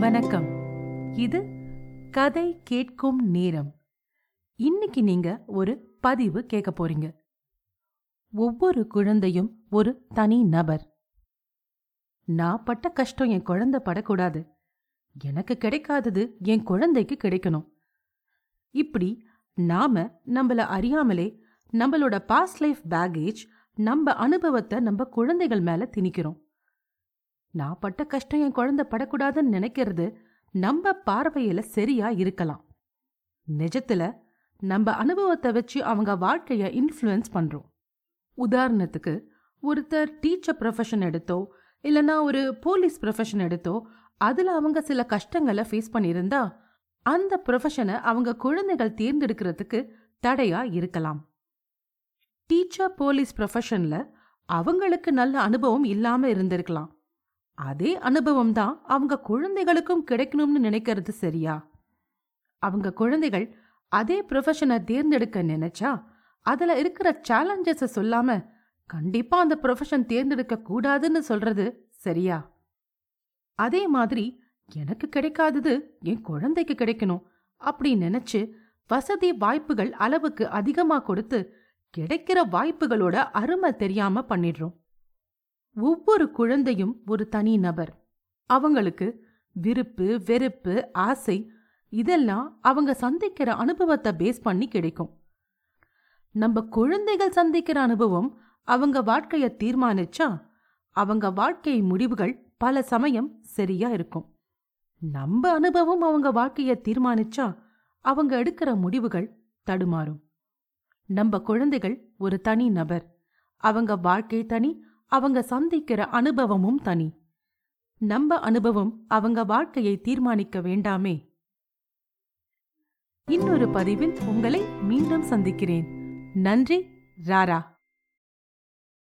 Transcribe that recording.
வணக்கம். இது கதை கேட்கும் நேரம். இன்னைக்கு நீங்க ஒரு பதிவு கேட்க போறீங்க. ஒவ்வொரு குழந்தையும் ஒரு தனி நபர். நான் பட்ட கஷ்டம் என் குழந்தை படக்கூடாது. எனக்கு கிடைக்காதது என் குழந்தைக்கு கிடைக்கணும். இப்படி நாம நம்மள அறியாமலே நம்மளோட பாஸ்ட் லைஃப் பேகேஜ் நம்ம அனுபவத்தை நம்ம குழந்தைகள் மேல திணிக்கிறோம். நான் பட்ட கஷ்டம் என் குழந்தை படக்கூடாதுன்னு நினைக்கிறது நம்ம பார்வையில சரியா இருக்கலாம். நிஜத்துல நம்ம அனுபவத்தை வச்சு அவங்க வாழ்க்கைய இன்ஃப்ளூயன்ஸ் பண்றோம். உதாரணத்துக்கு ஒருத்தர் டீச்சர் ப்ரொஃபஷன் எடுத்தோ இல்லனா ஒரு போலீஸ் ப்ரொஃபஷன் எடுத்தோ அதுல அவங்க சில கஷ்டங்களை ஃபேஸ் பண்ணியிருந்தா அந்த ப்ரொஃபஷனை அவங்க குழந்தைகள் தேர்ந்தெடுக்கிறதுக்கு தடையா இருக்கலாம். டீச்சர் போலீஸ் ப்ரொஃபஷன்ல அவங்களுக்கு நல்ல அனுபவம் இல்லாம இருந்திருக்கலாம். அதே அனுபவம் தான் அவங்க குழந்தைகளுக்கும் கிடைக்கணும்னு நினைக்கிறது சரியா? அவங்க குழந்தைகள் அதே ப்ரொஃபஷனை தேர்ந்தெடுக்க நினைச்சா அதில் இருக்கிற சேலஞ்சஸை சொல்லாம கண்டிப்பா அந்த ப்ரொஃபஷன் தேர்ந்தெடுக்க கூடாதுன்னு சொல்றது சரியா? அதே மாதிரி எனக்கு கிடைக்காதது என் குழந்தைக்கு கிடைக்கணும் அப்படி நினைச்சு வசதி வாய்ப்புகள் அளவுக்கு அதிகமாக கொடுத்து கிடைக்கிற வாய்ப்புகளோட அருமை தெரியாம பண்ணிடுறோம். ஒவ்வொரு குழந்தையும் ஒரு தனி நபர். அவங்களுக்கு விருப்பு வெறுப்பு ஆசை இதெல்லாம் அவங்க சந்திக்கிற அனுபவத்தை பேஸ் பண்ணி கிடைக்கும். நம்ம குழந்தைகள் சந்திக்கிற அனுபவம் அவங்க வாழ்க்கைய தீர்மானிச்சா அவங்க வாழ்க்கை முடிவுகள் பல சமயம் சரியா இருக்கும். நம்ம அனுபவம் அவங்க வாழ்க்கைய தீர்மானிச்சா அவங்க எடுக்கிற முடிவுகள் தடுமாறும். நம்ம குழந்தைகள் ஒரு தனி நபர். அவங்க வாழ்க்கை தனி அவங்க சந்திக்கிற அனுபவமும் தனி. நம்ம அனுபவம் அவங்க வாழ்க்கையை தீர்மானிக்க வேண்டாமே. இன்னொரு பதிவில் உங்களை மீண்டும் சந்திக்கிறேன். நன்றி ராரா.